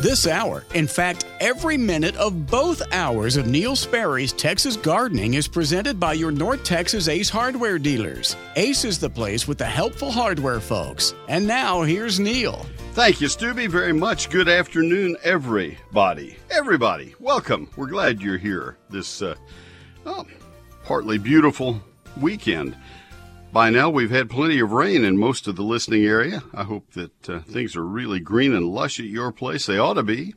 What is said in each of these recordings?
This hour, in fact, every minute of both hours of Neil Sperry's Texas Gardening is presented by your North Texas Ace hardware dealers. Ace is the place with the helpful hardware folks. And now, here's Neil. Thank you, Stubby, very much. Good afternoon, everybody. Everybody, welcome. We're glad you're here this uh, oh, partly beautiful weekend. By now, we've had plenty of rain in most of the listening area. I hope that uh, things are really green and lush at your place. They ought to be.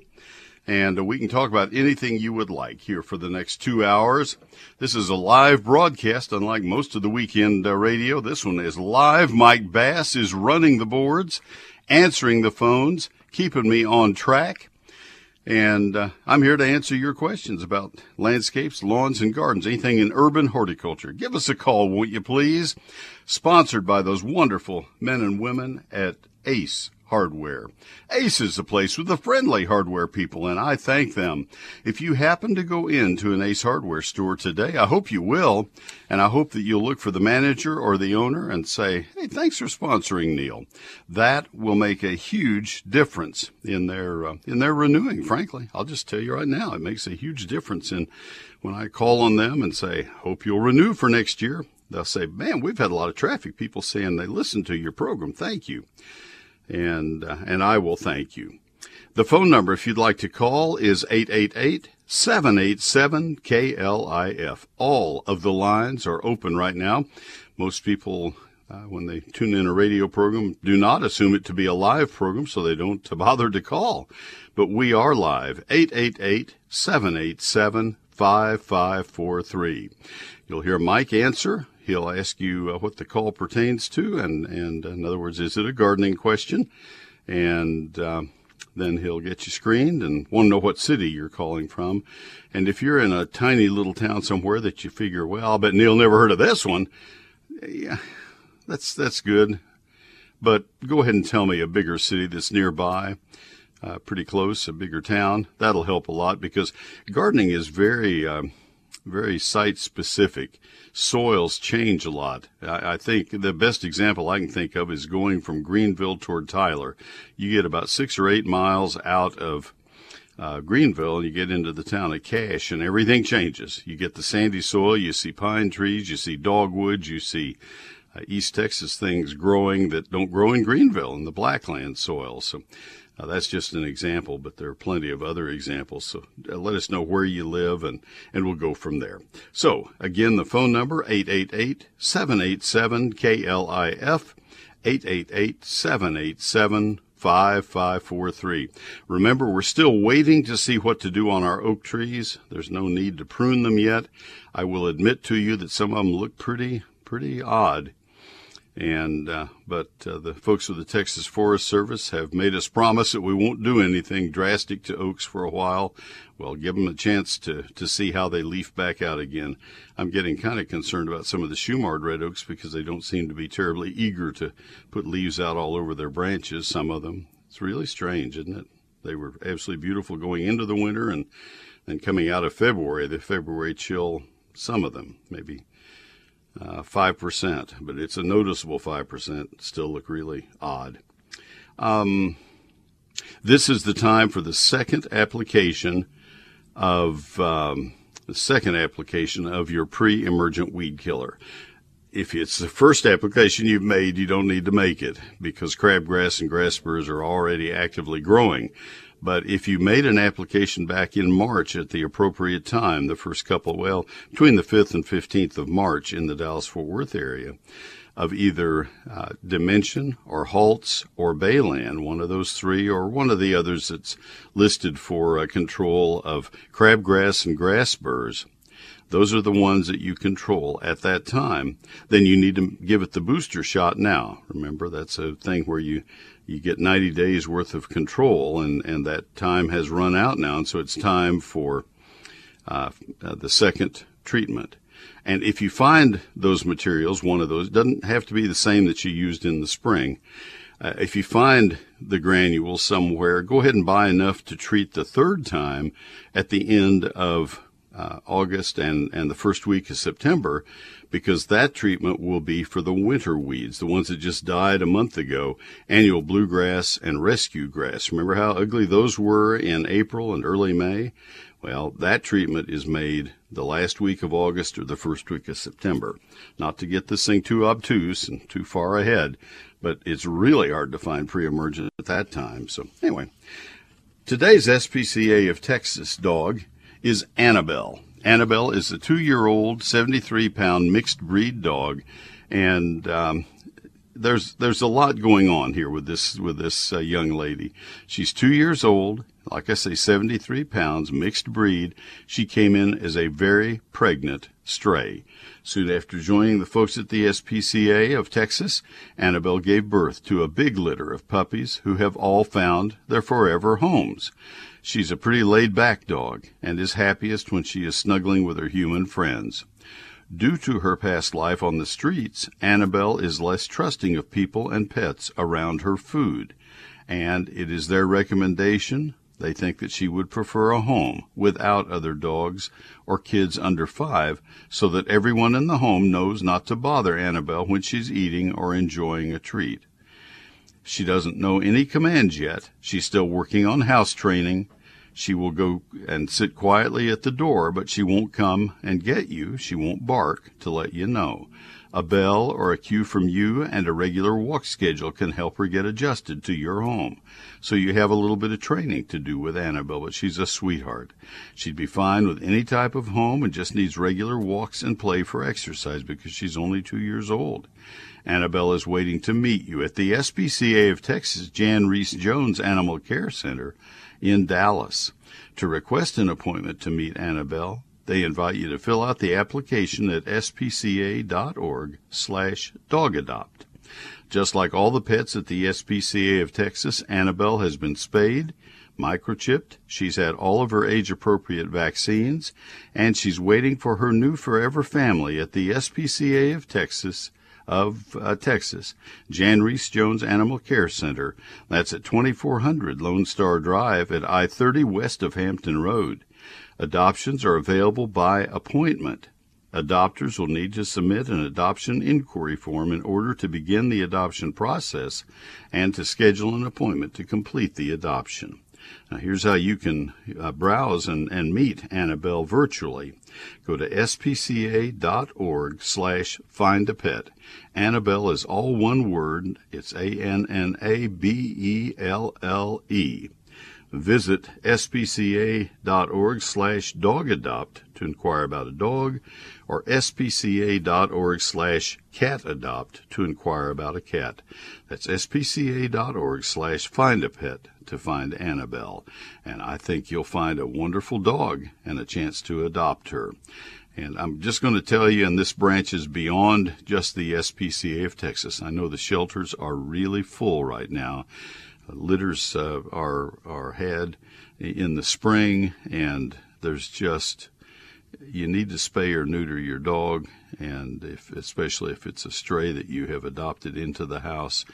And uh, we can talk about anything you would like here for the next two hours. This is a live broadcast, unlike most of the weekend uh, radio. This one is live. Mike Bass is running the boards answering the phones, keeping me on track. And uh, I'm here to answer your questions about landscapes, lawns, and gardens, anything in urban horticulture. Give us a call, won't you please? Sponsored by those wonderful men and women at ACE Hardware. Ace is a place with the friendly hardware people, and I thank them. If you happen to go into an Ace Hardware store today, I hope you will, and I hope that you'll look for the manager or the owner and say, hey, thanks for sponsoring Neil. That will make a huge difference in their, uh, in their renewing, frankly. I'll just tell you right now, it makes a huge difference in when I call on them and say, hope you'll renew for next year. They'll say, man, we've had a lot of traffic, people saying they listen to your program. Thank you and uh, and I will thank you. The phone number, if you'd like to call, is 888 787 KLIF. All of the lines are open right now. Most people, uh, when they tune in a radio program, do not assume it to be a live program, so they don't bother to call. But we are live. 888 787 5543. You'll hear Mike answer He'll ask you uh, what the call pertains to, and, and in other words, is it a gardening question? And uh, then he'll get you screened and want to know what city you're calling from. And if you're in a tiny little town somewhere that you figure, well, I bet Neil never heard of this one, yeah, that's that's good. But go ahead and tell me a bigger city that's nearby. Uh, pretty close, a bigger town. That'll help a lot because gardening is very, uh, very site specific soils change a lot. I, I, think the best example I can think of is going from Greenville toward Tyler. You get about six or eight miles out of uh, Greenville and you get into the town of Cash and everything changes. You get the sandy soil, you see pine trees, you see dogwoods, you see uh, East Texas things growing that don't grow in Greenville in the blackland soil. So uh, that's just an example, but there are plenty of other examples. So uh, let us know where you live and, and we'll go from there. So again, the phone number 888-787-KLIF, 888-787-5543. Remember, we're still waiting to see what to do on our oak trees. There's no need to prune them yet. I will admit to you that some of them look pretty, pretty odd and uh, but uh, the folks with the Texas Forest Service have made us promise that we won't do anything drastic to oaks for a while. Well, give them a chance to to see how they leaf back out again. I'm getting kind of concerned about some of the Shumard red oaks because they don't seem to be terribly eager to put leaves out all over their branches. Some of them. It's really strange, isn't it? They were absolutely beautiful going into the winter and then coming out of February, the February chill. Some of them maybe five uh, percent, but it's a noticeable five percent. Still look really odd. Um, this is the time for the second application of um, the second application of your pre-emergent weed killer. If it's the first application you've made, you don't need to make it because crabgrass and grass burrs are already actively growing. But if you made an application back in March at the appropriate time, the first couple, well, between the 5th and 15th of March in the Dallas Fort Worth area, of either uh, Dimension or Halts or Balan, one of those three, or one of the others that's listed for uh, control of crabgrass and grass burrs, those are the ones that you control at that time. Then you need to give it the booster shot now. Remember, that's a thing where you you get 90 days worth of control, and, and that time has run out now, and so it's time for uh, uh, the second treatment. And if you find those materials, one of those doesn't have to be the same that you used in the spring. Uh, if you find the granules somewhere, go ahead and buy enough to treat the third time at the end of uh, August and, and the first week of September because that treatment will be for the winter weeds, the ones that just died a month ago, annual bluegrass and rescue grass. Remember how ugly those were in April and early May? Well, that treatment is made the last week of August or the first week of September. Not to get this thing too obtuse and too far ahead, but it's really hard to find pre-emergent at that time. So anyway, today's SPCA of Texas dog is Annabelle. Annabelle is a two-year-old, 73-pound mixed breed dog, and um, there's there's a lot going on here with this with this uh, young lady. She's two years old, like I say, 73 pounds, mixed breed. She came in as a very pregnant stray. Soon after joining the folks at the SPCA of Texas, Annabelle gave birth to a big litter of puppies who have all found their forever homes. She's a pretty laid back dog and is happiest when she is snuggling with her human friends. Due to her past life on the streets, Annabelle is less trusting of people and pets around her food, and it is their recommendation they think that she would prefer a home without other dogs or kids under five, so that everyone in the home knows not to bother Annabelle when she's eating or enjoying a treat. She doesn't know any commands yet. She's still working on house training. She will go and sit quietly at the door, but she won't come and get you. She won't bark to let you know. A bell or a cue from you and a regular walk schedule can help her get adjusted to your home. So you have a little bit of training to do with Annabelle, but she's a sweetheart. She'd be fine with any type of home and just needs regular walks and play for exercise because she's only two years old. Annabelle is waiting to meet you at the SPCA of Texas Jan Rees-Jones Animal Care Center in Dallas. To request an appointment to meet Annabelle, they invite you to fill out the application at spca.org slash dogadopt. Just like all the pets at the SPCA of Texas, Annabelle has been spayed, microchipped, she's had all of her age appropriate vaccines, and she's waiting for her new forever family at the SPCA of Texas of uh, Texas, Jan Rees-Jones Animal Care Center. That's at 2400 Lone Star Drive at I 30 west of Hampton Road. Adoptions are available by appointment. Adopters will need to submit an adoption inquiry form in order to begin the adoption process and to schedule an appointment to complete the adoption. Now, here's how you can uh, browse and, and meet Annabelle virtually. Go to spca.org slash find a pet. Annabelle is all one word. It's A-N-N-A-B-E-L-L-E. Visit spca.org slash dogadopt to inquire about a dog or spca.org slash catadopt to inquire about a cat. That's spca.org slash find a pet to find Annabelle. And I think you'll find a wonderful dog and a chance to adopt her. And I'm just going to tell you, and this branch is beyond just the SPCA of Texas. I know the shelters are really full right now. Litters uh, are are had in the spring, and there's just you need to spay or neuter your dog, and if especially if it's a stray that you have adopted into the house,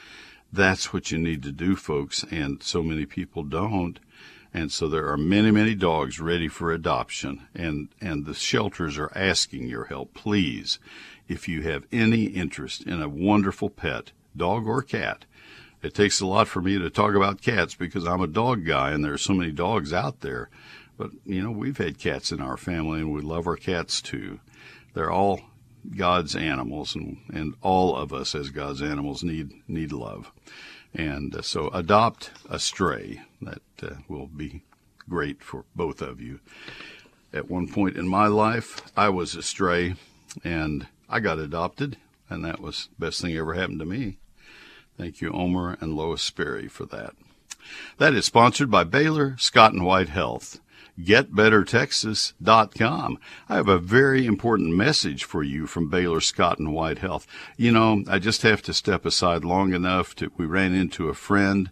that's what you need to do, folks. And so many people don't. And so there are many, many dogs ready for adoption, and, and the shelters are asking your help. Please, if you have any interest in a wonderful pet, dog or cat, it takes a lot for me to talk about cats because I'm a dog guy and there are so many dogs out there. But, you know, we've had cats in our family and we love our cats too. They're all God's animals, and, and all of us as God's animals need need love. And uh, so adopt a stray. That uh, will be great for both of you. At one point in my life, I was a stray, and I got adopted, and that was the best thing ever happened to me. Thank you, Omer and Lois Sperry, for that. That is sponsored by Baylor Scott and White Health getbettertexas.com. I have a very important message for you from Baylor Scott and White Health. You know, I just have to step aside long enough to, we ran into a friend,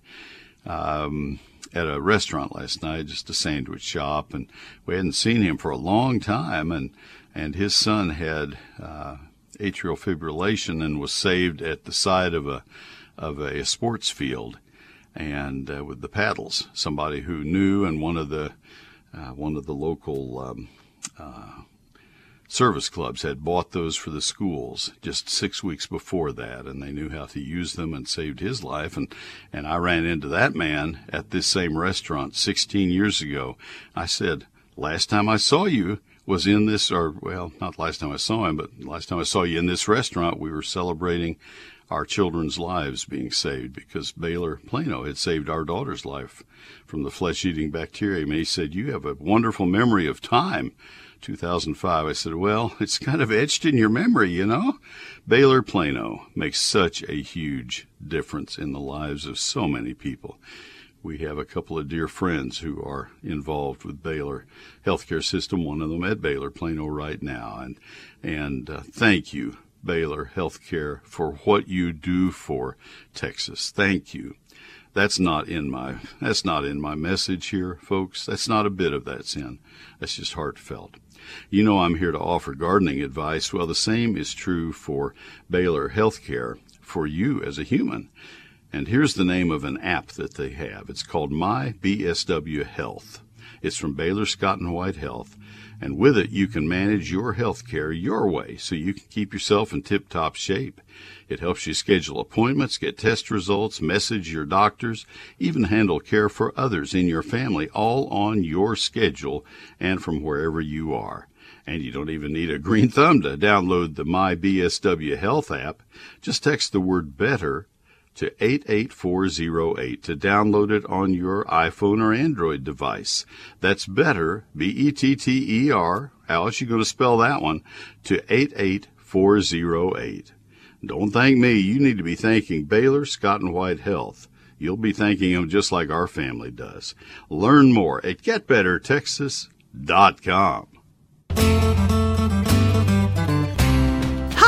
um, at a restaurant last night, just a sandwich shop, and we hadn't seen him for a long time, and and his son had uh, atrial fibrillation and was saved at the side of a of a sports field, and uh, with the paddles. Somebody who knew, and one of the uh, one of the local um, uh, service clubs had bought those for the schools just six weeks before that, and they knew how to use them and saved his life. And, and I ran into that man at this same restaurant 16 years ago. I said, Last time I saw you was in this, or, well, not last time I saw him, but last time I saw you in this restaurant, we were celebrating our children's lives being saved because Baylor Plano had saved our daughter's life from the flesh eating bacteria. And he said, You have a wonderful memory of time 2005. I said, well, it's kind of etched in your memory, you know? Baylor Plano makes such a huge difference in the lives of so many people. We have a couple of dear friends who are involved with Baylor healthcare system, one of them at Baylor Plano right now. And, and uh, thank you, Baylor Healthcare, for what you do for Texas. Thank you that's not in my that's not in my message here folks that's not a bit of that's in that's just heartfelt you know I'm here to offer gardening advice. Well, the same is true for Baylor Healthcare for you as a human. And here's the name of an app that they have. It's called My BSW Health. It's from Baylor Scott and White Health. And with it, you can manage your health care your way so you can keep yourself in tip top shape. It helps you schedule appointments, get test results, message your doctors, even handle care for others in your family, all on your schedule and from wherever you are. And you don't even need a green thumb to download the My BSW Health app. Just text the word better to 88408 to download it on your iPhone or Android device. That's better, B E T T E R. Else you going to spell that one? To 88408. Don't thank me. You need to be thanking Baylor Scott and White Health. You'll be thanking them just like our family does. Learn more at getbettertexas.com.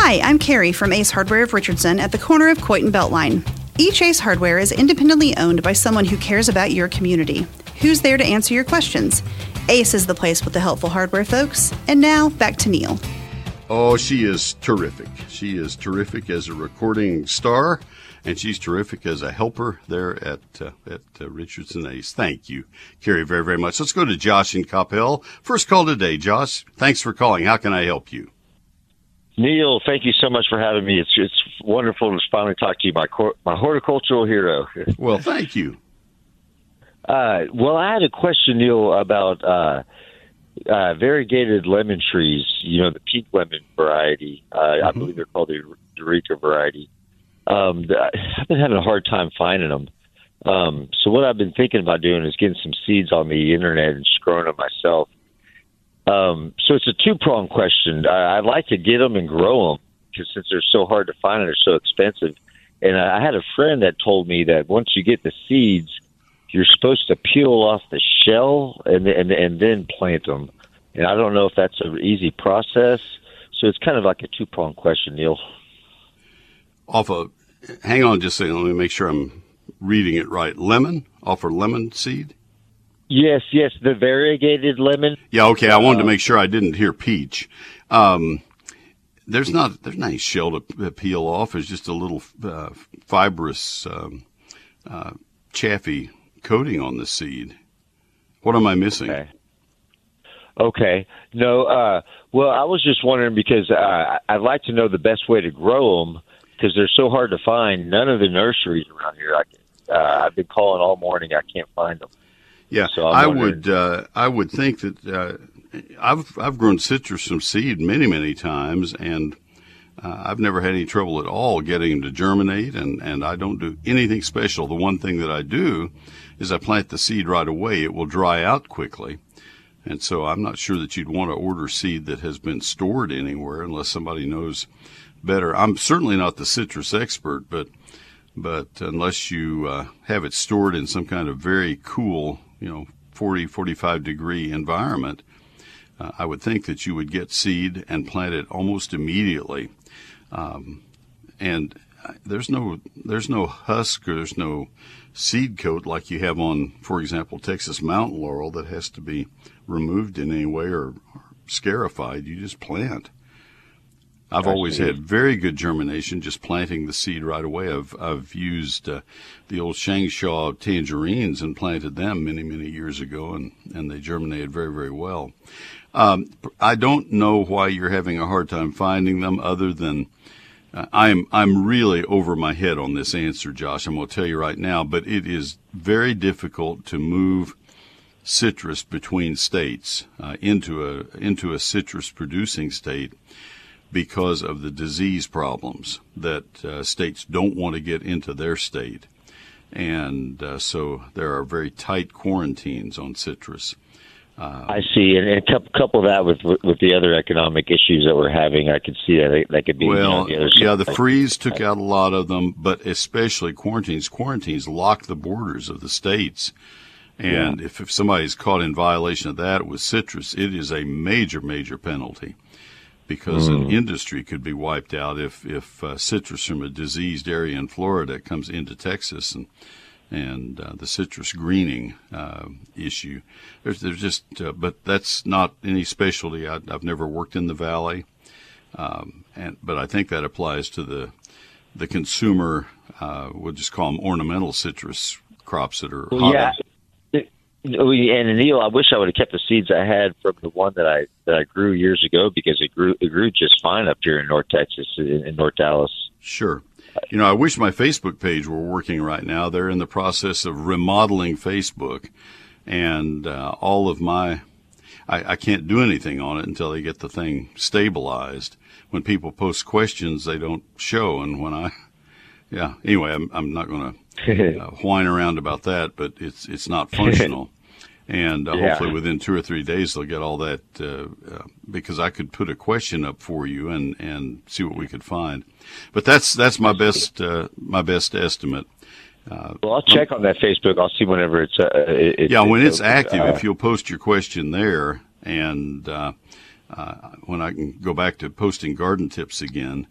Hi, I'm Carrie from Ace Hardware of Richardson at the corner of Coit and Beltline. Each Ace Hardware is independently owned by someone who cares about your community. Who's there to answer your questions? Ace is the place with the helpful hardware folks. And now, back to Neil. Oh, she is terrific. She is terrific as a recording star, and she's terrific as a helper there at uh, at uh, Richardson Ace. Thank you, Carrie, very very much. Let's go to Josh in Coppell. First call today, Josh. Thanks for calling. How can I help you? Neil, thank you so much for having me. It's it's wonderful to finally talk to you, my cor- my horticultural hero. well, thank you. Uh, well, I had a question, Neil, about uh, uh, variegated lemon trees. You know, the pink lemon variety. Uh, mm-hmm. I believe they're called the Eureka variety. Um, I've been having a hard time finding them. Um, so what I've been thinking about doing is getting some seeds on the internet and just growing them myself. Um, so it's a two pronged question. I, I'd like to get them and grow them because since they're so hard to find and they're so expensive. And I, I had a friend that told me that once you get the seeds, you're supposed to peel off the shell and and and then plant them. And I don't know if that's an easy process. So it's kind of like a two pronged question, Neil. Off a, hang on just a second. Let me make sure I'm reading it right. Lemon, off a lemon seed. Yes, yes, the variegated lemon. Yeah, okay. I wanted to uh, make sure I didn't hear peach. Um, there's not there's not any shell to peel off. It's just a little uh, fibrous, um, uh, chaffy coating on the seed. What am I missing? Okay. Okay. No. Uh, well, I was just wondering because uh, I'd like to know the best way to grow them because they're so hard to find. None of the nurseries around here. I, uh, I've been calling all morning. I can't find them. Yeah, so I would. Uh, I would think that uh, I've I've grown citrus from seed many many times, and uh, I've never had any trouble at all getting them to germinate, and and I don't do anything special. The one thing that I do is I plant the seed right away. It will dry out quickly. And so I'm not sure that you'd want to order seed that has been stored anywhere unless somebody knows better. I'm certainly not the citrus expert, but but unless you uh, have it stored in some kind of very cool, you know, 40, 45 degree environment, uh, I would think that you would get seed and plant it almost immediately. Um, and there's no there's no husk or there's no seed coat like you have on, for example, Texas mountain laurel that has to be removed in any way or, or scarified. You just plant. I've always had very good germination just planting the seed right away. I've I've used uh, the old Changsha tangerines and planted them many many years ago, and and they germinated very very well. Um, I don't know why you're having a hard time finding them, other than uh, I'm I'm really over my head on this answer, Josh. I'm going to tell you right now, but it is very difficult to move citrus between states uh, into a into a citrus producing state because of the disease problems that uh, states don't want to get into their state. And uh, so there are very tight quarantines on citrus. Uh, I see, and, and couple, that with with the other economic issues that we're having, I could see that that could be. Well, you know, the yeah, the freeze took out a lot of them, but especially quarantines. Quarantines lock the borders of the states, and yeah. if, if somebody's caught in violation of that with citrus, it is a major, major penalty because mm. an hmm. industry could be wiped out if if uh, citrus from a diseased area in Florida comes into Texas and and uh, the citrus greening uh, issue. There's there's just uh, but that's not any specialty. I, have never worked in the valley, um, and but I think that applies to the the consumer. Uh, we'll just call them ornamental citrus crops that are yeah. And Neil, I wish I would have kept the seeds I had from the one that I that I grew years ago because it grew it grew just fine up here in North Texas in, in North Dallas. Sure. You know, I wish my Facebook page were working right now. They're in the process of remodeling Facebook, and uh, all of my I, I can't do anything on it until they get the thing stabilized. When people post questions, they don't show, and when I yeah. Anyway, I'm I'm not going to uh, whine around about that, but it's it's not functional and uh, yeah. hopefully within two or three days they'll get all that uh, uh, because I could put a question up for you and and see what we could find. But that's that's my best uh, my best estimate. Uh, well, I'll check on that Facebook. I'll see whenever it's. Uh, it, yeah, when it's, it's active, if you'll post your question there, and when I can go back to posting garden tips again,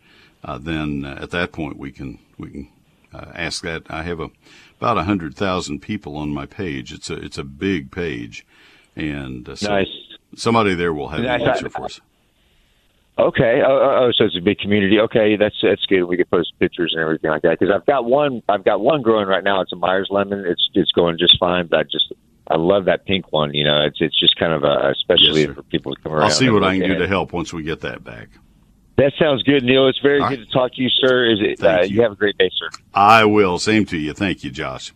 then at that point we can we can ask that. I have a about a hundred thousand people on my page. It's a it's a big page, and uh, so nice. somebody there will have nice. an answer for us. Okay. Oh, oh, oh, so it's a big community. Okay, that's that's good. We can post pictures and everything like that. Because I've got one. I've got one growing right now. It's a Myers lemon. It's it's going just fine. But I just I love that pink one. You know, it's it's just kind of a especially yes, for people to come around. I'll see what I can do to help once we get that back. That sounds good, Neil. It's very All good right. to talk to you, sir. Is it? Uh, you. you. have a great day, sir. I will. Same to you. Thank you, Josh.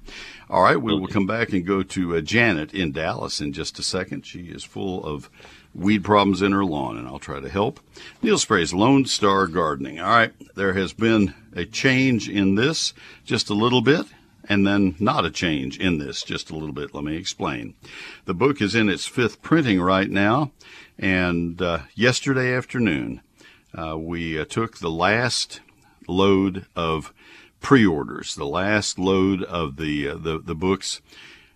All right, we will come back and go to uh, Janet in Dallas in just a second. She is full of weed problems in her lawn, and I'll try to help. Neil Sperry's Lone Star Gardening. All right, there has been a change in this just a little bit, and then not a change in this just a little bit. Let me explain. The book is in its fifth printing right now, and uh, yesterday afternoon, uh, we uh, took the last load of pre-orders, the last load of the uh, the, the books,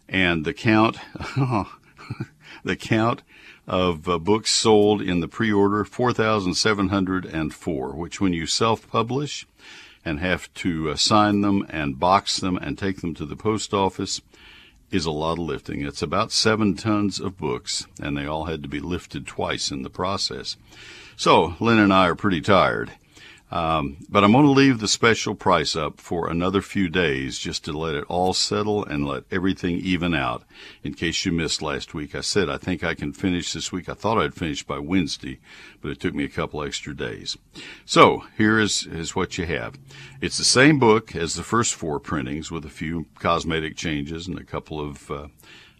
and the count, the count of uh, books sold in the pre-order four thousand seven hundred and four. Which, when you self-publish and have to uh, sign them and box them and take them to the post office, is a lot of lifting. It's about seven tons of books, and they all had to be lifted twice in the process. So Lynn and I are pretty tired. Um, but I'm going to leave the special price up for another few days just to let it all settle and let everything even out. In case you missed last week, I said I think I can finish this week. I thought I'd finish by Wednesday, but it took me a couple extra days. So here is, is what you have. It's the same book as the first four printings with a few cosmetic changes and a couple of, uh,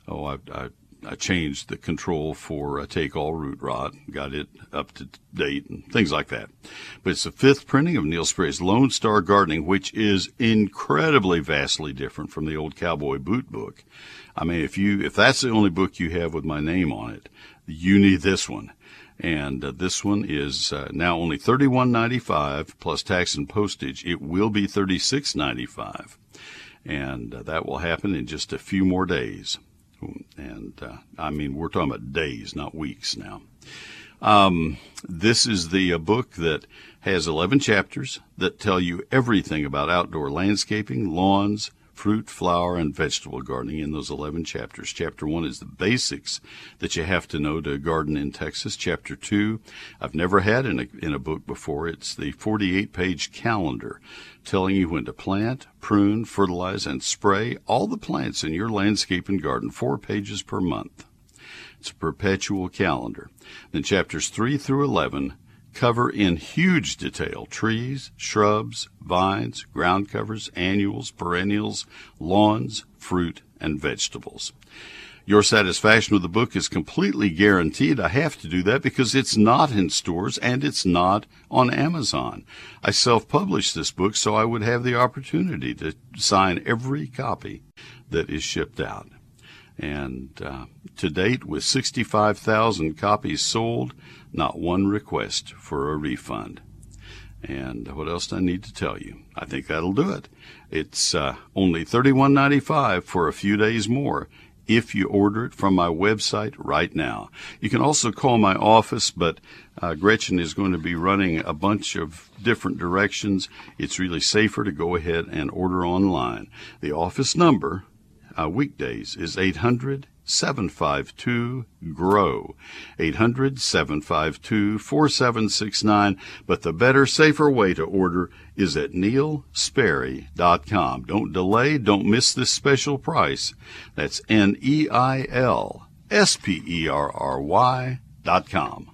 oh, I, I I changed the control for uh, take all root rot, got it up to date and things like that. But it's the fifth printing of Neil Sperry's Lone Star Gardening, which is incredibly vastly different from the old cowboy boot book. I mean, if you, if that's the only book you have with my name on it, you need this one. And uh, this one is uh, now only thirty-one ninety-five plus tax and postage. It will be thirty-six ninety-five, and uh, that will happen in just a few more days. And uh, I mean, we're talking about days, not weeks now. Um, this is the uh, book that has 11 chapters that tell you everything about outdoor landscaping, lawns, fruit, flower, and vegetable gardening in those 11 chapters. Chapter 1 is the basics that you have to know to garden in Texas. Chapter 2, I've never had in a, in a book before. It's the 48 page calendar telling you when to plant, prune, fertilize, and spray all the plants in your landscape and garden, four pages per month. It's a perpetual calendar. Then chapters 3 through 11 cover in huge detail trees, shrubs, vines, ground covers, annuals, perennials, lawns, fruit, and vegetables. Your satisfaction with the book is completely guaranteed. I have to do that because it's not in stores and it's not on Amazon. I self published this book so I would have the opportunity to sign every copy that is shipped out. And uh, to date, with 65,000 copies sold, not one request for a refund. And what else do I need to tell you? I think that'll do it. It's uh, only $31.95 for a few days more if you order it from my website right now. You can also call my office, but uh, Gretchen is going to be running a bunch of different directions. It's really safer to go ahead and order online. The office number, uh, weekdays, is 800 752 GROW. 800 752 4769. But the better, safer way to order is at neilsperry.com. Don't delay, don't miss this special price. That's N E I L S P E R R Y dot com.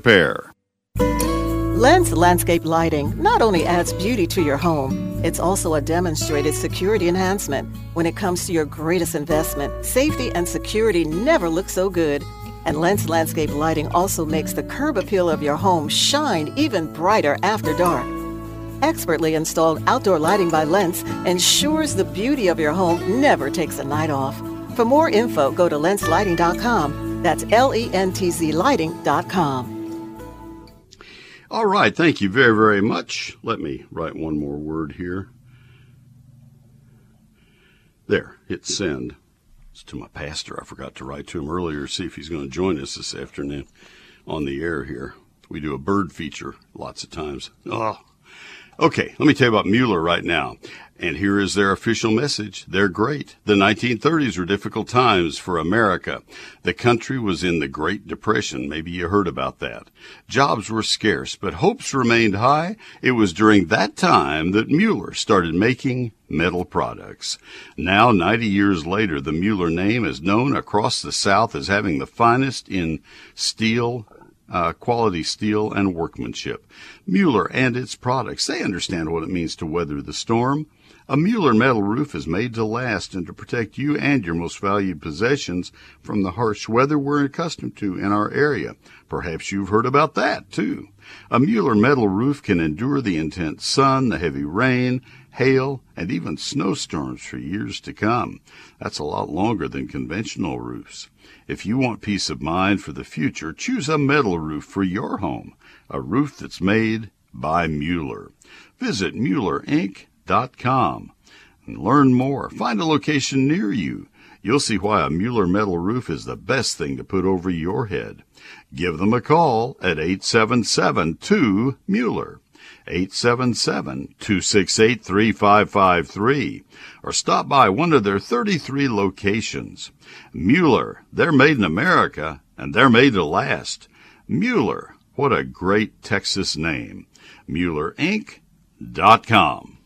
repair. Lentz Landscape Lighting not only adds beauty to your home, it's also a demonstrated security enhancement. When it comes to your greatest investment, safety and security never look so good. And Lentz Landscape Lighting also makes the curb appeal of your home shine even brighter after dark. Expertly installed outdoor lighting by Lentz ensures the beauty of your home never takes a night off. For more info, go to lentzlighting.com. That's L E N T Z lighting.com. All right, thank you very, very much. Let me write one more word here. There, hit send. It's to my pastor. I forgot to write to him earlier, see if he's going to join us this afternoon on the air here. We do a bird feature lots of times. Oh. Okay, let me tell you about Mueller right now. And here is their official message. They're great. The 1930s were difficult times for America. The country was in the Great Depression. Maybe you heard about that. Jobs were scarce, but hopes remained high. It was during that time that Mueller started making metal products. Now, 90 years later, the Mueller name is known across the South as having the finest in steel, uh, quality steel and workmanship. Mueller and its products, they understand what it means to weather the storm. A Mueller metal roof is made to last and to protect you and your most valued possessions from the harsh weather we're accustomed to in our area. Perhaps you've heard about that too. A Mueller metal roof can endure the intense sun, the heavy rain, hail, and even snowstorms for years to come. That's a lot longer than conventional roofs. If you want peace of mind for the future, choose a metal roof for your home, a roof that's made by Mueller. Visit Mueller Inc com and learn more. Find a location near you. You'll see why a Mueller metal roof is the best thing to put over your head. Give them a call at 877-2-MUELLER, 877-268-3553 or stop by one of their 33 locations. Mueller, they're made in America and they're made to last. Mueller, what a great Texas name. MuellerInc.com.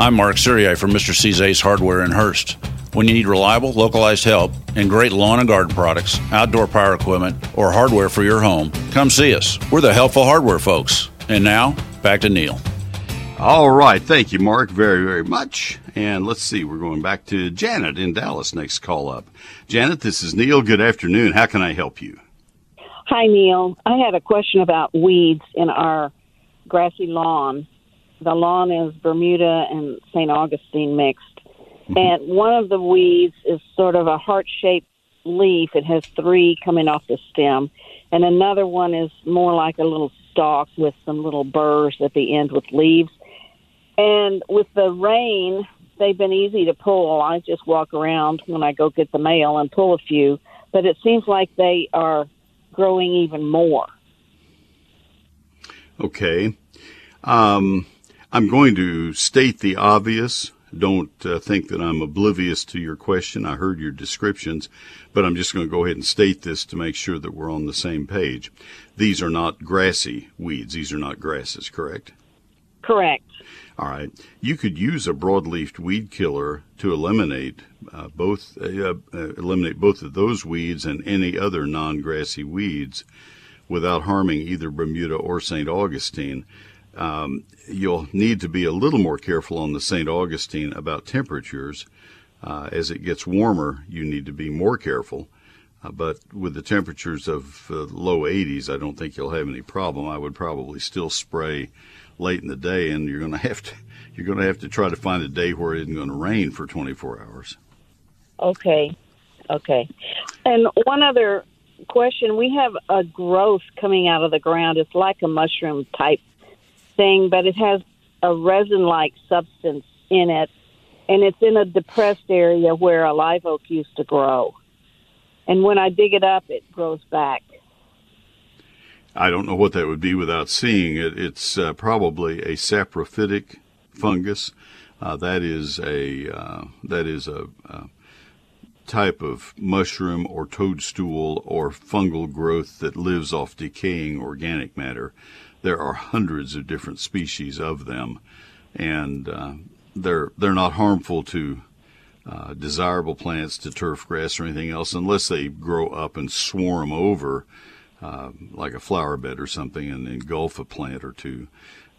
I'm Mark Siriai from Mr. C's Ace Hardware in Hurst. When you need reliable, localized help and great lawn and garden products, outdoor power equipment, or hardware for your home, come see us. We're the helpful hardware folks. And now, back to Neil. All right. Thank you, Mark, very, very much. And let's see, we're going back to Janet in Dallas next call up. Janet, this is Neil. Good afternoon. How can I help you? Hi, Neil. I had a question about weeds in our grassy lawn. the lawn is Bermuda and St. Augustine mixed. Mm-hmm. And one of the weeds is sort of a heart shaped leaf. It has three coming off the stem. And another one is more like a little stalk with some little burrs at the end with leaves. And with the rain, they've been easy to pull. I just walk around when I go get the mail and pull a few. But it seems like they are growing even more. Okay. Um, I'm going to state the obvious. Don't uh, think that I'm oblivious to your question. I heard your descriptions, but I'm just going to go ahead and state this to make sure that we're on the same page. These are not grassy weeds. These are not grasses, correct? Correct. All right. You could use a broadleaf weed killer to eliminate uh, both uh, uh, eliminate both of those weeds and any other non-grassy weeds without harming either Bermuda or St. Augustine. Um, you'll need to be a little more careful on the St. Augustine about temperatures. Uh, as it gets warmer, you need to be more careful. Uh, but with the temperatures of uh, low 80s, I don't think you'll have any problem. I would probably still spray late in the day, and you're going to have to you're going to have to try to find a day where it isn't going to rain for 24 hours. Okay. Okay. And one other question we have a growth coming out of the ground. It's like a mushroom type thing, but it has a resin like substance in it. And it's in a depressed area where a live oak used to grow. And when I dig it up, it grows back. I don't know what that would be without seeing it. It's uh, probably a saprophytic fungus. Uh, that is a uh, that is a, a, type of mushroom or toadstool or fungal growth that lives off decaying organic matter. There are hundreds of different species of them, and uh, they're they're not harmful to uh, desirable plants, to turf grass or anything else, unless they grow up and swarm over uh, like a flower bed or something and engulf a plant or two.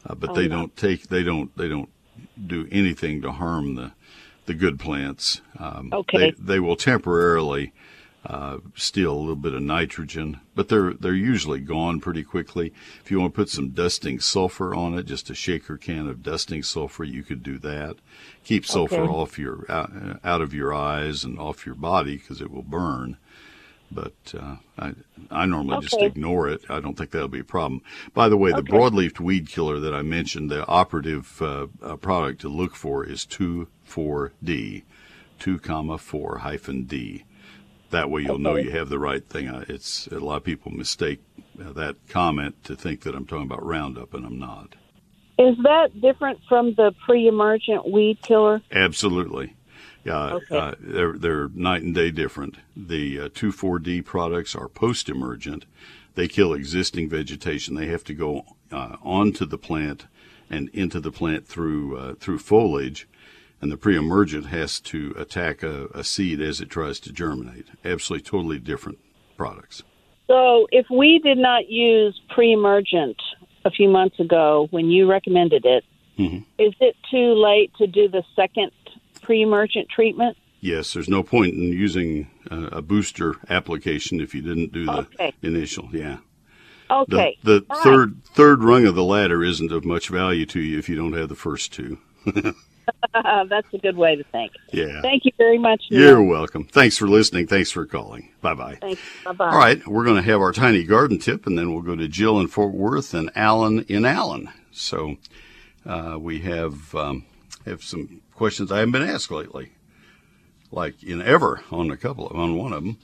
Uh, but Oh, they no. don't take they don't they don't do anything to harm the the good plants. Um, Okay. They, they will temporarily uh, steal a little bit of nitrogen, but they're they're usually gone pretty quickly. If you want to put some dusting sulfur on it, just a shaker can of dusting sulfur, you could do that. Keep sulfur Okay. off your out, out of your eyes and off your body because it will burn. But uh, I I normally just ignore it. I don't think that'll be a problem. By the way, the Okay. broadleaf weed killer that I mentioned, the operative uh, uh, product to look for is 2,4-D, 2 comma 4 hyphen D. That way you'll know you have the right thing. It's a lot of people mistake uh, that comment to think that I'm talking about Roundup, and I'm not. Is that different from the pre emergent weed killer? Absolutely. Yeah, Okay. uh, they're they're night and day different. The uh, 2,4-D products are post-emergent. They kill existing vegetation. They have to go uh, onto the plant and into the plant through uh, through foliage, and the pre-emergent has to attack a, a seed as it tries to germinate. Absolutely, totally different products. So if we did not use pre emergent a few months ago when you recommended it, Mhm. is it too late to do the second pre emergent treatment? Yes, there's no point in using uh, a booster application if you didn't do the Okay. initial. Yeah. Okay. The, the All right. third third rung of the ladder isn't of much value to you if you don't have the first two. That's a good way to think. Yeah. Thank you very much. Neil. You're welcome. Thanks for listening. Thanks for calling. Bye bye. Thanks. Bye bye. All right, we're going to have our tiny garden tip, and then we'll go to Jill in Fort Worth and Alan in Allen. So uh, we have um, have some questions I haven't been asked lately, like in ever on a couple of on one of them.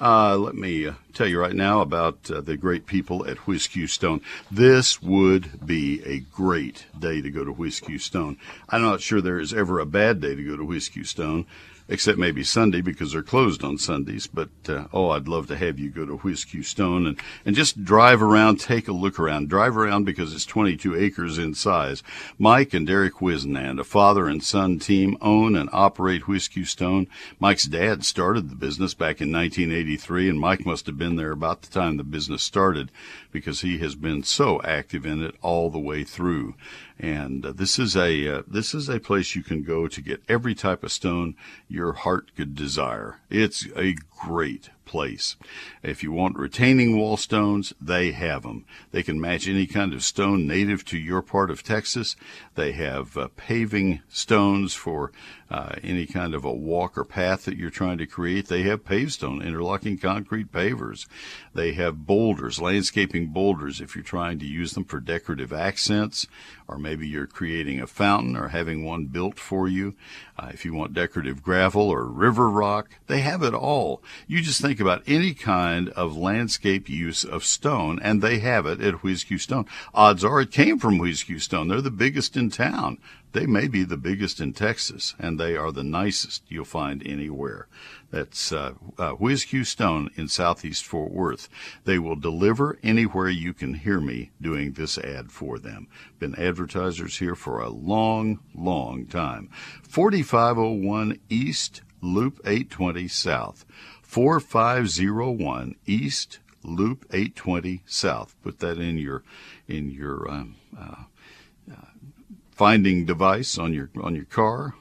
Uh, let me uh, tell you right now about uh, the great people at Whiz-Q Stone. This would be a great day to go to Whiz-Q Stone. I'm not sure there is ever a bad day to go to Whiz-Q Stone, except maybe Sunday because they're closed on Sundays. But uh, oh, I'd love to have you go to Whiz-Q Stone and and just drive around, take a look around, drive around because it's 22 acres in size. Mike and Derek Wisnand, a father and son team, own and operate Whiz-Q Stone. Mike's dad started the business back in 1983, and Mike must have been there about the time the business started because he has been so active in it all the way through. And uh, this is a uh, this is a place you can go to get every type of stone your heart could desire. It's a great place. If you want retaining wall stones, they have them. They can match any kind of stone native to your part of Texas. They have uh, paving stones for uh, any kind of a walk or path that you're trying to create. They have pavestone, interlocking concrete pavers. They have boulders, landscaping boulders if you're trying to use them for decorative accents, or maybe you're creating a fountain or having one built for you. Uh, if you want decorative gravel or river rock, they have it all. You just think about any kind of landscape use of stone, and they have it at Whiz-Q Stone. Odds are it came from Whiz-Q Stone. They're the biggest in town. They may be the biggest in Texas, and they are the nicest you'll find anywhere. That's uh, uh, Whiz Q Stone in Southeast Fort Worth. They will deliver anywhere you can hear me doing this ad for them. Been advertisers here for a long, long time. 4501 East, Loop 820 South. 4501 East, Loop 820 South. Put that in your in your um, uh, uh, finding device on your on your car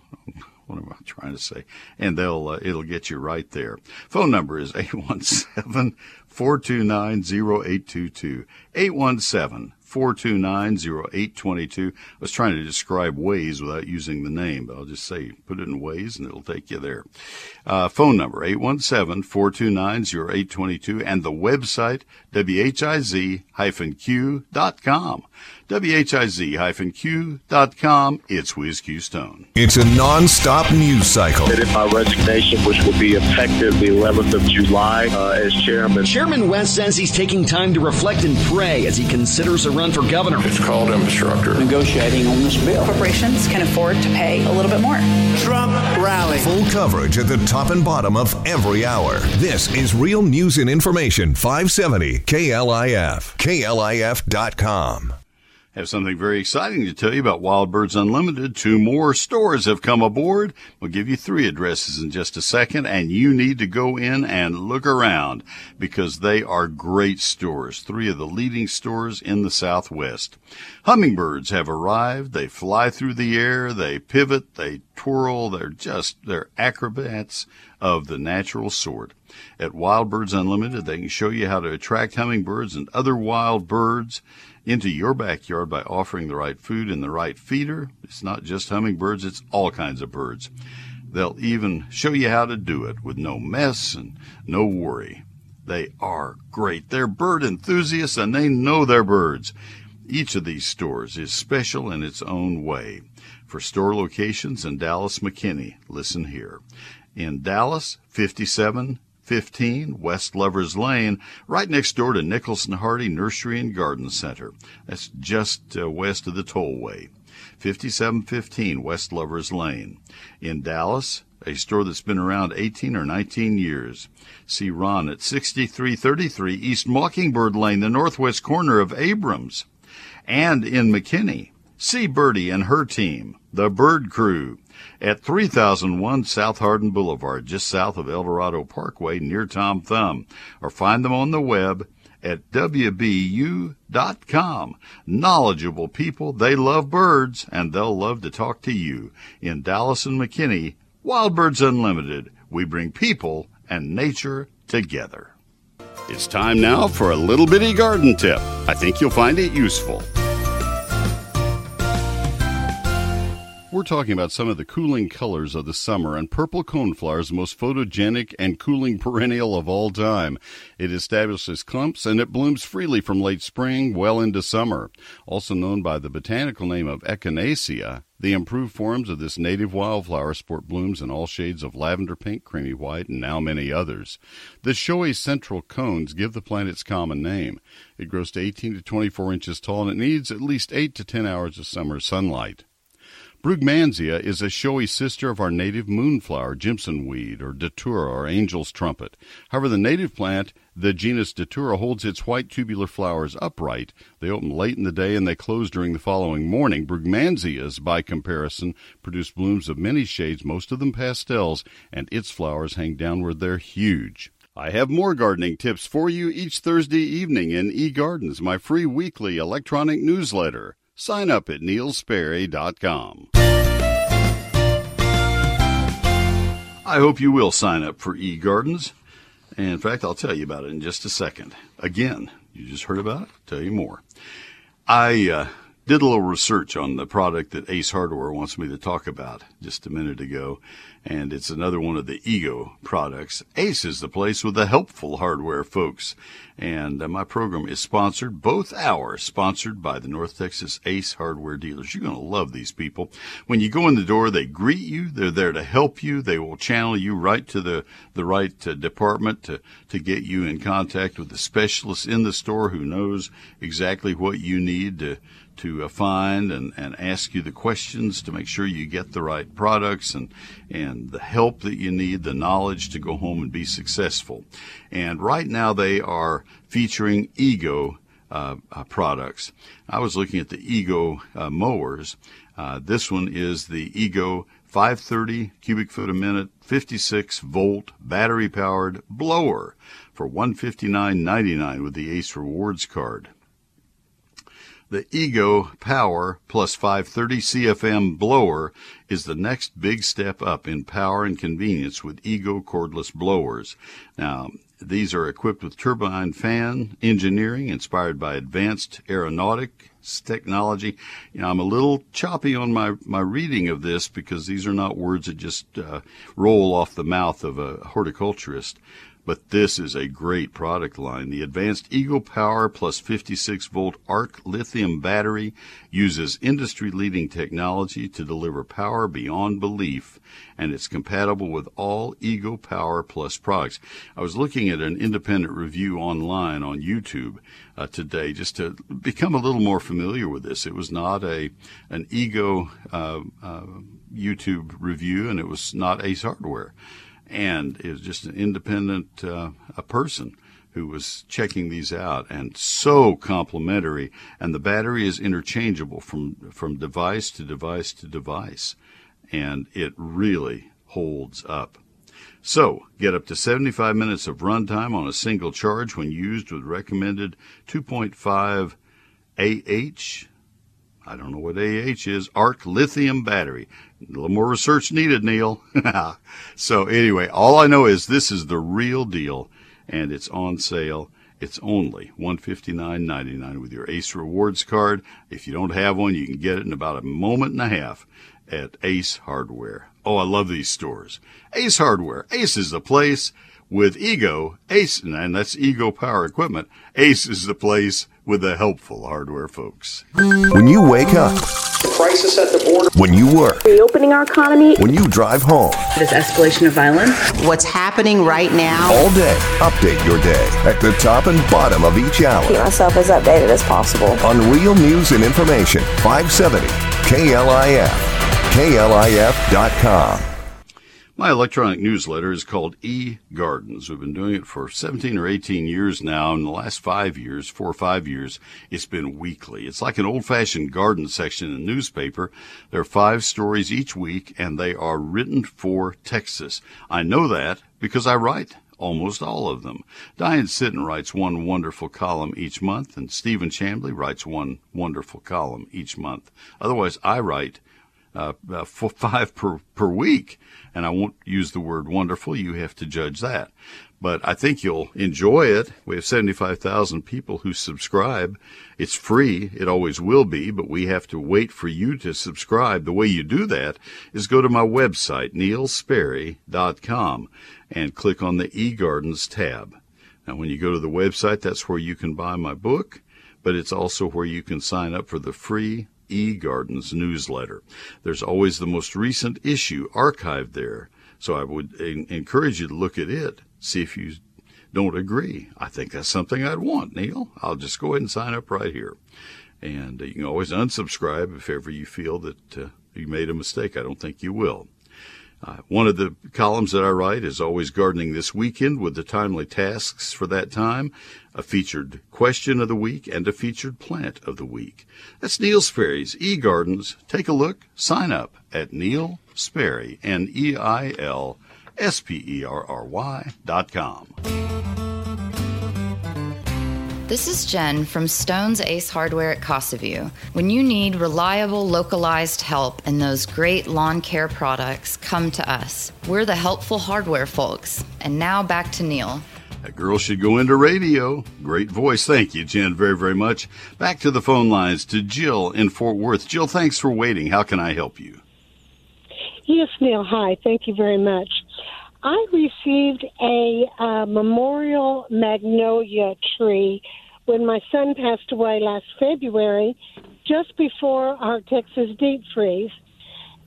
what am I trying to say? And they'll uh, it'll get you right there. Phone number is 817 429 0822. 817 429 0822. I was trying to describe Waze without using the name, but I'll just say put it in Waze and it'll take you there. Uh, phone number 817 429 0822 and the website whiz-q.com. WHIZ-Q.com. It's Whiz Q Stone. It's a non-stop news cycle. Did my resignation, which will be effective the 11th of July uh, as chairman. Chairman West says he's taking time to reflect and pray as he considers a run for governor. It's called infrastructure. Negotiating on this bill. Corporations can afford to pay a little bit more. Trump rally. Full coverage at the top and bottom of every hour. This is Real News and Information 570 KLIF. KLIF.com. Have something very exciting to tell you about Wild Birds Unlimited. Two more stores have come aboard. We'll give you three addresses in just a second, and you need to go in and look around because they are great stores. Three of the leading stores in the Southwest. Hummingbirds have arrived. They fly through the air. They pivot. They twirl. They're just, they're acrobats of the natural sort. At Wild Birds Unlimited, they can show you how to attract hummingbirds and other wild birds into your backyard by offering the right food and the right feeder. It's not just hummingbirds, it's all kinds of birds. They'll even show you how to do it with no mess and no worry. They are great. They're bird enthusiasts and they know their birds. Each of these stores is special in its own way. For store locations in Dallas McKinney, listen here. In Dallas, 57 15 West Lovers Lane, right next door to Nicholson-Hardie Nursery and Garden Center. That's just uh, west of the tollway. 5715 West Lovers Lane. In Dallas, a store that's been around 18 or 19 years. See Ron at 6333 East Mockingbird Lane, the northwest corner of Abrams. And in McKinney, see Birdie and her team, the Bird Crew at 3001 South Hardin Boulevard, just south of El Dorado Parkway near Tom Thumb, or find them on the web at WBU.com. Knowledgeable people, they love birds, and they'll love to talk to you. In Dallas and McKinney, Wild Birds Unlimited, we bring people and nature together. It's time now for a little bitty garden tip. I think you'll find it useful. We're talking about some of the cooling colors of the summer, and purple coneflower is the most photogenic and cooling perennial of all time. It establishes clumps and it blooms freely from late spring well into summer. Also known by the botanical name of echinacea, the improved forms of this native wildflower sport blooms in all shades of lavender pink, creamy white, and now many others. The showy central cones give the plant its common name. It grows to 18 to 24 inches tall and it needs at least 8 to 10 hours of summer sunlight. Brugmansia is a showy sister of our native moonflower, Jimson weed, or datura, or angel's trumpet. However, the native plant, the genus datura, holds its white tubular flowers upright. They open late in the day and they close during the following morning. Brugmansias, by comparison, produce blooms of many shades, most of them pastels, and its flowers hang downward. They're huge. I have more gardening tips for you each Thursday evening in eGardens, my free weekly electronic newsletter. Sign up at neilsperry.com. I hope you will sign up for eGardens. And in fact, I'll tell you about it in just a second. Again, you just heard about it. Tell you more. I uh, did a little research on the product that Ace Hardware wants me to talk about just a minute ago, and it's another one of the Ego products. Ace is the place with the helpful hardware folks, and uh, my program is sponsored, both hours sponsored by the North Texas Ace Hardware dealers. You're going to love these people. When you go in the door, they greet you. They're there to help you. They will channel you right to the the right uh, department to to get you in contact with the specialist in the store who knows exactly what you need to to uh, find and, and ask you the questions to make sure you get the right products and, and the help that you need, the knowledge to go home and be successful. And right now they are featuring Ego uh, uh, products. I was looking at the Ego uh, mowers. Uh, this one is the Ego 530 cubic foot a minute, 56 volt battery powered blower for 159.99 with the Ace Rewards card. The Ego Power plus 530 CFM blower is the next big step up in power and convenience with Ego cordless blowers. Now, these are equipped with turbine fan engineering inspired by advanced aeronautics technology. You know, I'm a little choppy on my, my reading of this because these are not words that just uh, roll off the mouth of a horticulturist. But this is a great product line. The advanced Ego Power plus 56 volt arc lithium battery uses industry leading technology to deliver power beyond belief, and it's compatible with all Ego Power Plus products. I was looking at an independent review online on YouTube uh, today just to become a little more familiar with this. It was not a an Ego uh, uh, YouTube review, and it was not Ace Hardware and is just an independent uh, a person who was checking these out and so complimentary. And the battery is interchangeable from from device to device to device. And it really holds up. So get up to 75 minutes of runtime on a single charge when used with recommended 2.5 AH I don't know what AH is, arc lithium battery. A little more research needed, Neil. so anyway, all I know is this is the real deal and it's on sale. It's only $159.99 with your Ace Rewards card. If you don't have one, you can get it in about a moment and a half at Ace Hardware. Oh, I love these stores. Ace Hardware. Ace is the place with Ego. Ace, and that's Ego Power Equipment. Ace is the place with the helpful hardware folks. When you wake up, the crisis at the border, when you work, reopening our economy, when you drive home, this escalation of violence, what's happening right now, all day, update your day at the top and bottom of each hour. Keep myself as updated as possible. On Real News and Information, 570 KLIF, KLIF.com. My electronic newsletter is called E Gardens. We've been doing it for 17 or 18 years now. In the last five years, four or five years, it's been weekly. It's like an old fashioned garden section in the newspaper. There are five stories each week and they are written for Texas. I know that because I write almost all of them. Diane Sitten writes one wonderful column each month and Stephen Chamblee writes one wonderful column each month. Otherwise, I write uh, uh, five per, per week and I won't use the word wonderful. You have to judge that. But I think you'll enjoy it. We have 75,000 people who subscribe. It's free. It always will be, but we have to wait for you to subscribe. The way you do that is go to my website, neilsperry.com, and click on the eGardens tab. Now, when you go to the website, that's where you can buy my book, but it's also where you can sign up for the free eGardens newsletter. There's always the most recent issue archived there, so I would encourage you to look at it, see if you don't agree. I think that's something I'd want, Neil. I'll just go ahead and sign up right here. And uh, you can always unsubscribe if ever you feel that uh, you made a mistake. I don't think you will. Uh, one of the columns that I write is always gardening this weekend with the timely tasks for that time, a featured question of the week, and a featured plant of the week. That's Neil Sperry's eGardens. Take a look, sign up at Neil Sperry, N-E-I-L S-P-E-R-R-Y dot com. This is Jen from Stone's Ace Hardware at Cossaview. When you need reliable, localized help and those great lawn care products, come to us. We're the helpful hardware folks. And now back to Neil. That girl should go into radio. Great voice. Thank you, Jen, very, very much. Back to the phone lines to Jill in Fort Worth. Jill, thanks for waiting. How can I help you? Yes, Neil. Hi. Thank you very much. I received a uh, memorial magnolia tree when my son passed away last February, just before our Texas deep freeze.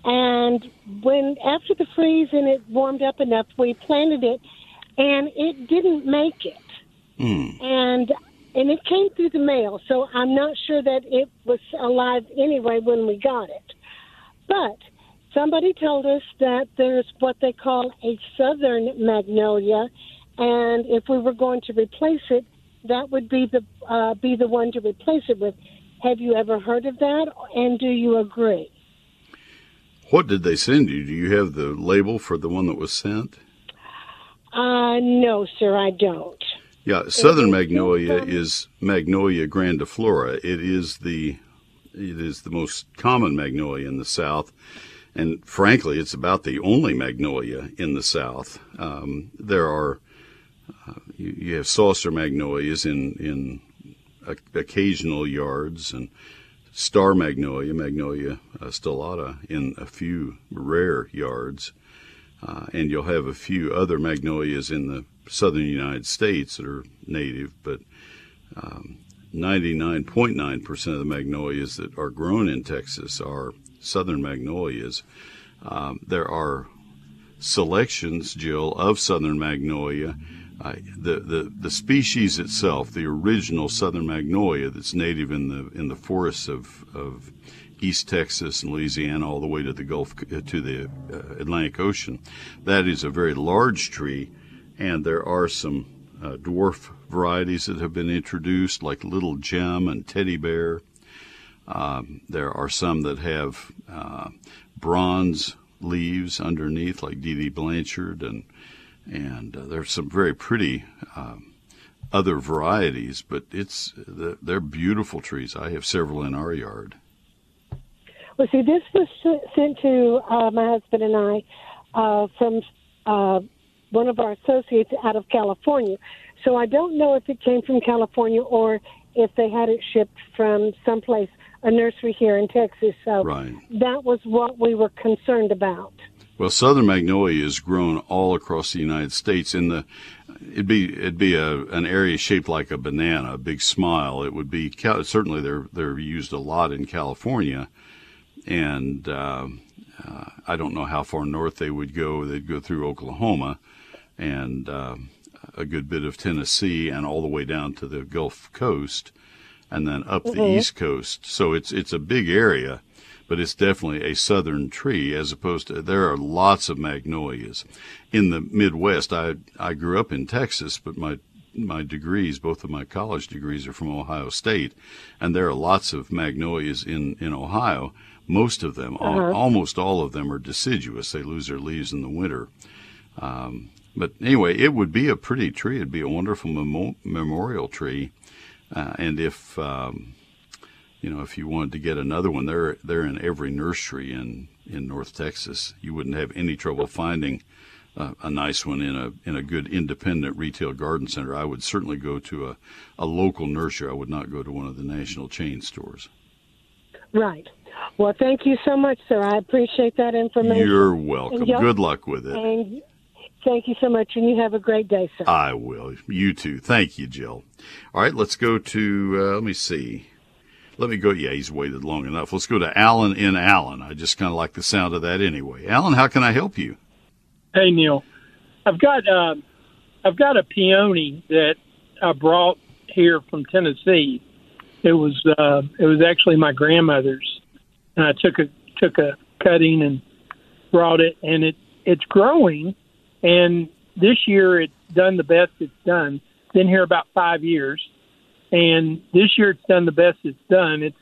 And when after the freeze and it warmed up enough, we planted it, and it didn't make it. Mm. And and it came through the mail, so I'm not sure that it was alive anyway when we got it. But somebody told us that there's what they call a southern magnolia, and if we were going to replace it, that would be the uh, be the one to replace it with. Have you ever heard of that, and do you agree? What did they send you? Do you have the label for the one that was sent? Uh, no, sir, I don't. Yeah, southern magnolia is Magnolia grandiflora. It is the it is the most common magnolia in the South, and frankly, it's about the only magnolia in the South. Um, there are uh, you, you, have saucer magnolias in in occasional yards and star magnolia, Magnolia uh, stellata, in a few rare yards. Uh, and you'll have a few other magnolias in the southern United States that are native, but um, 99.9% of the magnolias that are grown in Texas are southern magnolias. Um, there are selections, Jill, of southern magnolia. Uh, the, the the species itself, the original southern magnolia that's native in the in the forests of, of East Texas and Louisiana, all the way to the Gulf uh, to the uh, Atlantic Ocean, that is a very large tree, and there are some uh, dwarf varieties that have been introduced, like Little Gem and Teddy Bear. Um, there are some that have uh, bronze leaves underneath, like D.D. Blanchard, and and uh, there's some very pretty um, other varieties, but it's they're beautiful trees. I have several in our yard. Well, see, this was sent to uh, my husband and I uh, from uh, one of our associates out of California. So I don't know if it came from California or if they had it shipped from someplace, a nursery here in Texas. So right. that was what we were concerned about. Well, southern magnolia is grown all across the United States. In the it'd be it'd be a an area shaped like a banana, a big smile. It would be certainly they're they're used a lot in California, and uh, uh, I don't know how far north they would go. They'd go through Oklahoma, and uh, a good bit of Tennessee, and all the way down to the Gulf Coast, and then up Mm-hmm. the East Coast. So it's it's a big area but it's definitely a southern tree as opposed to there are lots of magnolias in the Midwest. I I grew up in Texas, but my my degrees, both of my college degrees, are from Ohio State, and there are lots of magnolias in in Ohio. Most of them, Uh-huh. almost all of them, are deciduous. They lose their leaves in the winter. Um, but anyway, it would be a pretty tree. It'd be a wonderful memo- memorial tree. Uh, and if um, you know, if you wanted to get another one, they're they're in every nursery in in North Texas. You wouldn't have any trouble finding uh, a nice one in a in a good independent retail garden center. I would certainly go to a a local nursery. I would not go to one of the national chain stores. Right. Well, thank you so much, sir. I appreciate that information. You're welcome. Good luck with it. And thank you so much, and you have a great day, sir. I will. You too. Thank you, Jill. All right, let's go to, uh, let me see. Let me go. Yeah, he's waited long enough. Let's go to Alan in Allen. I just kind of like the sound of that anyway. Alan, how can I help you? Hey Neil, I've got uh, I've got a peony that I brought here from Tennessee. It was uh, it was actually my grandmother's, and I took a took a cutting and brought it, and it it's growing, and this year it's done the best it's done. Been here about five years, and this year it's done the best it's done. It's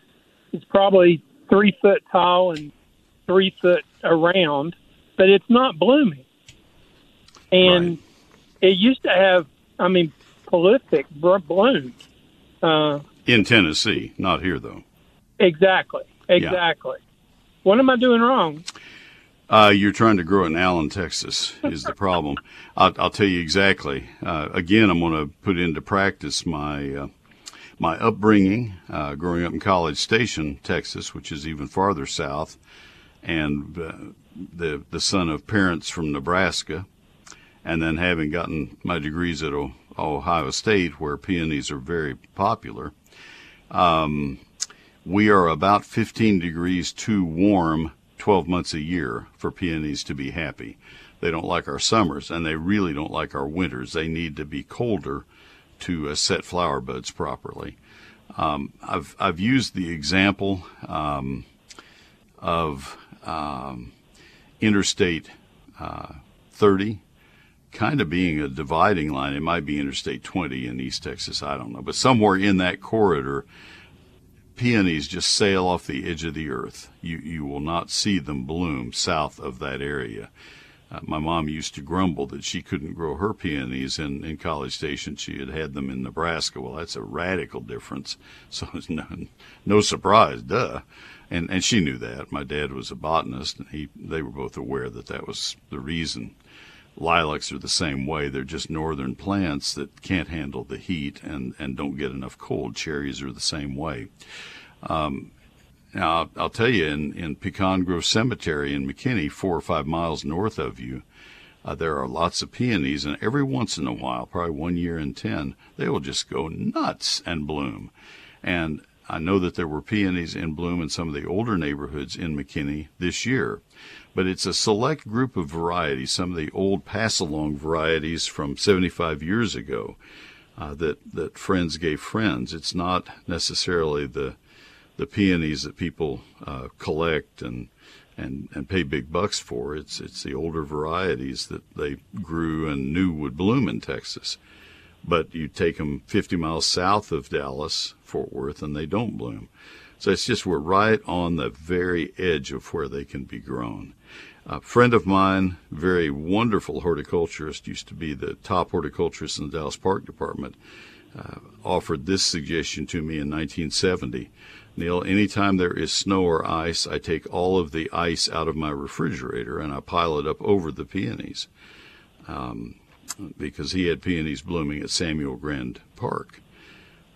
it's probably three foot tall and three foot around, but it's not blooming. And it used to have, I mean, prolific blooms, Uh, In Tennessee, not here though. exactly, exactly. What am I doing wrong? Uh, you're trying to grow it in Allen, Texas, is the problem. I'll, I'll tell you exactly. Uh, again, I'm going to put into practice my uh, my upbringing, uh, growing up in College Station, Texas, which is even farther south, and uh, the the son of parents from Nebraska, and then having gotten my degrees at o- Ohio State, where peonies are very popular. Um, we are about 15 degrees too warm 12 months a year for peonies to be happy. They don't like our summers and they really don't like our winters. They need to be colder to uh, set flower buds properly. Um, I've, I've used the example um, of um, Interstate uh, 30 kind of being a dividing line. It might be Interstate 20 in East Texas, I don't know, but somewhere in that corridor, peonies just sail off the edge of the earth. You you will not see them bloom south of that area. Uh, my mom used to grumble that she couldn't grow her peonies in, in College Station. She had had them in Nebraska. Well, that's a radical difference. So it's no, no surprise, duh. And and she knew that. My dad was a botanist, and he they were both aware that that was the reason. Lilacs are the same way. They're just northern plants that can't handle the heat and, and don't get enough cold. Cherries are the same way. Um, now, I'll, tell you, in, in Pecan Grove Cemetery in McKinney, four or five miles north of you, uh, there are lots of peonies, and every once in a while, probably one year in ten, they will just go nuts and bloom. And I know that there were peonies in bloom in some of the older neighborhoods in McKinney this year, but it's a select group of varieties, some of the old pass along varieties from 75 years ago uh, that, that friends gave friends. It's not necessarily the, the peonies that people uh, collect and, and, and pay big bucks for. It's, it's the older varieties that they grew and knew would bloom in Texas. But you take them 50 miles south of Dallas, Fort Worth, and they don't bloom. So it's just we're right on the very edge of where they can be grown. A friend of mine, very wonderful horticulturist, used to be the top horticulturist in the Dallas Park Department, uh, offered this suggestion to me in 1970. Neil, anytime there is snow or ice, I take all of the ice out of my refrigerator and I pile it up over the peonies. Um, because he had peonies blooming at Samuell-Grand Park.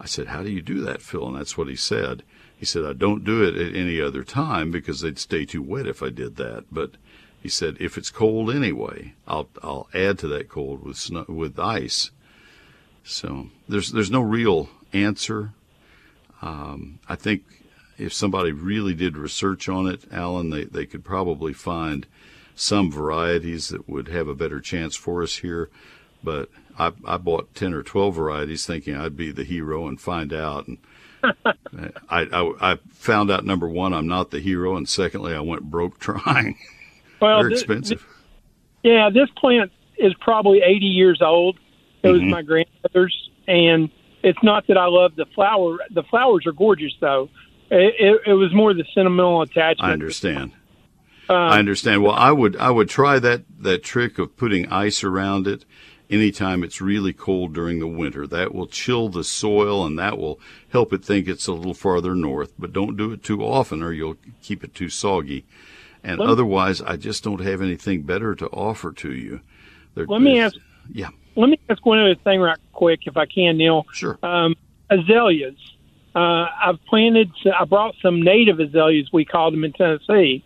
I said, How do you do that, Phil? And that's what he said. He said, I don't do it at any other time because they'd stay too wet if I did that. But he said, if it's cold anyway, I'll I'll add to that cold with snow with ice. So there's there's no real answer. Um, I think if somebody really did research on it, Alan, they, they could probably find some varieties that would have a better chance for us here. But I, I bought 10 or 12 varieties thinking I'd be the hero and find out. And I, I, I found out number one, I'm not the hero. And secondly, I went broke trying. Well, They're expensive. thi- yeah, this plant is probably 80 years old. It was Mhm. my grandmother's, and it's not that I love the flower. The flowers are gorgeous, though. It, it, it was more the sentimental attachment. I understand. Uh, I understand. Well, I would I would try that that trick of putting ice around it anytime it's really cold during the winter. That will chill the soil and that will help it think it's a little farther north. But don't do it too often or you'll keep it too soggy. And Let- otherwise, I just don't have anything better to offer to you. There- Let me ask. Yeah. Let me ask one other thing right quick, if I can, Neil. Sure. Um, azaleas. Uh, I've planted. I brought some native azaleas. We called them in Tennessee.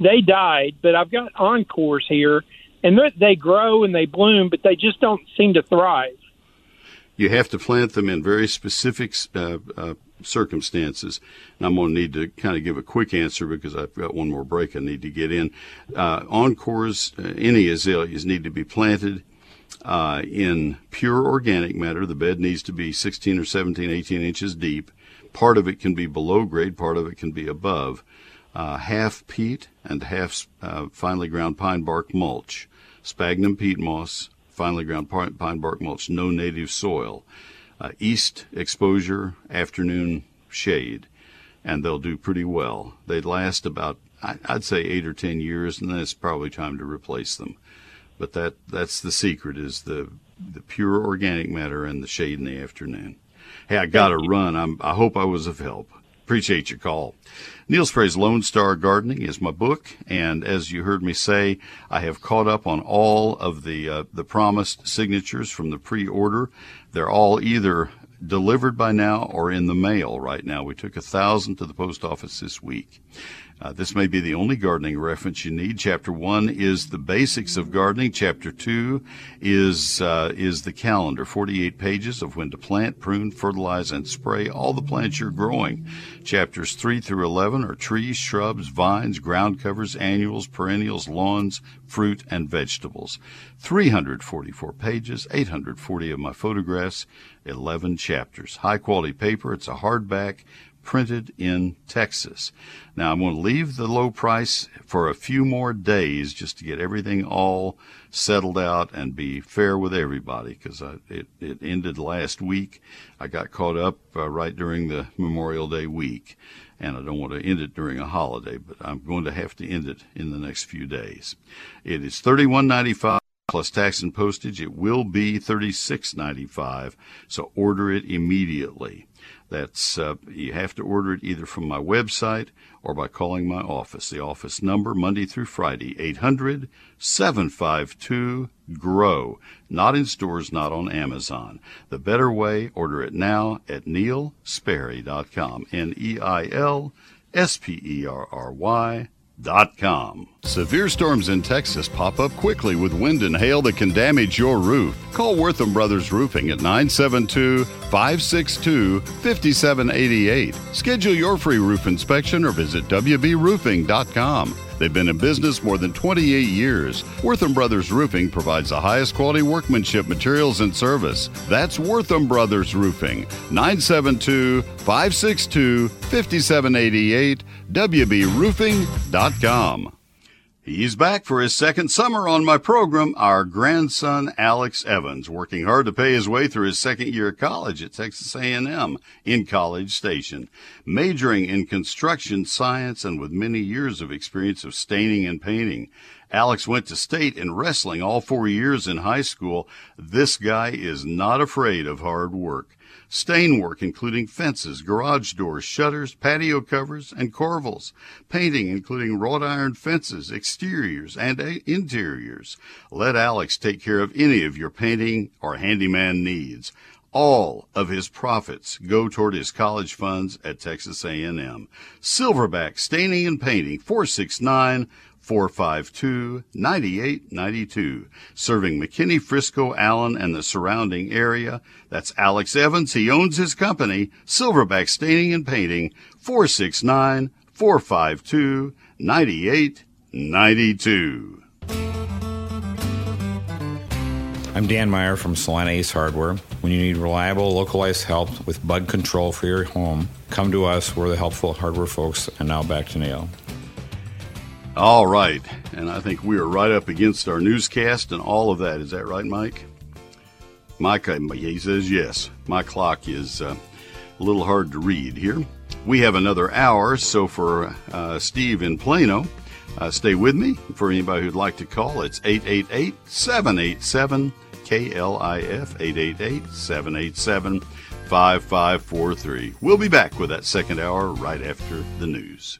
They died, but I've got encores here, and they- grow and they bloom, but they just don't seem to thrive. You have to plant them in very specific uh, uh, circumstances. And I'm going to need to kind of give a quick answer because I've got one more break I need to get in. Uh, encores, uh, any azaleas need to be planted uh, in pure organic matter. The bed needs to be 16 or 17, 18 inches deep. Part of it can be below grade, part of it can be above. Uh, half peat and half uh, finely ground pine bark mulch, sphagnum peat moss, finely ground pine, bark mulch, no native soil, uh, east exposure, afternoon shade, and they'll do pretty well. They last about, I'd say, eight or ten years, and then it's probably time to replace them. But that that's the secret: is the the pure organic matter and the shade in the afternoon. Hey, I got to run. I'm, I hope I was of help. Appreciate your call. Neil Sperry's Lone Star Gardening is my book, and as you heard me say, I have caught up on all of the uh, the promised signatures from the pre-order. They're all either delivered by now or in the mail right now. We took a thousand to the post office this week. Uh, this may be the only gardening reference you need. Chapter one is the basics of gardening. Chapter two is uh, is the calendar, 48 pages of when to plant, prune, fertilize, and spray all the plants you're growing. Chapters three through 11 are trees, shrubs, vines, ground covers, annuals, perennials, lawns, fruit, and vegetables. 344 pages, 840 of my photographs, 11 chapters. High quality paper. It's a hardback printed in Texas. Now I'm going to leave the low price for a few more days just to get everything all settled out and be fair with everybody because it, it ended last week. I got caught up uh, right during the Memorial Day week and I don't want to end it during a holiday, but I'm going to have to end it in the next few days. It is $31.95 plus tax and postage. It will be $36.95, so order it immediately. That's uh, you have to order it either from my website or by calling my office. The office number Monday through Friday 800 752 GROW. Not in stores, not on Amazon. The better way, order it now at neilsperry.com. N E I L S P E R R Y Severe storms in Texas pop up quickly with wind and hail that can damage your roof. Call Wortham Brothers Roofing at 972 562 5788. Schedule your free roof inspection or visit WBRoofing.com. They've been in business more than 28 years. Wortham Brothers Roofing provides the highest quality workmanship, materials, and service. That's Wortham Brothers Roofing. 972 562 5788. WBRoofing.com. He's back for his second summer on my program, our grandson Alex Evans, working hard to pay his way through his second year of college at Texas A&M in College Station, majoring in construction science and with many years of experience of staining and painting. Alex went to state in wrestling all four years in high school. This guy is not afraid of hard work. Stain work, including fences, garage doors, shutters, patio covers, and corbels. Painting, including wrought iron fences, exteriors, and interiors. Let Alex take care of any of your painting or handyman needs. All of his profits go toward his college funds at Texas A&M. Silverback Staining and Painting, 469 452 9892. Serving McKinney, Frisco, Allen, and the surrounding area. That's Alex Evans. He owns his company, Silverback Staining and Painting, 469 452 9892. I'm Dan Meyer from Celina Ace Hardware. When you need reliable, localized help with bug control for your home, come to us. We're the helpful hardware folks. And now back to Neil. All right. And I think we are right up against our newscast and all of that. Is that right, Mike? Mike, uh, he says yes. My clock is uh, a little hard to read here. We have another hour, so for uh, Steve in Plano, uh, stay with me. For anybody who'd like to call, it's 888 787 KLIF, 888 787 5543. We'll be back with that second hour right after the news.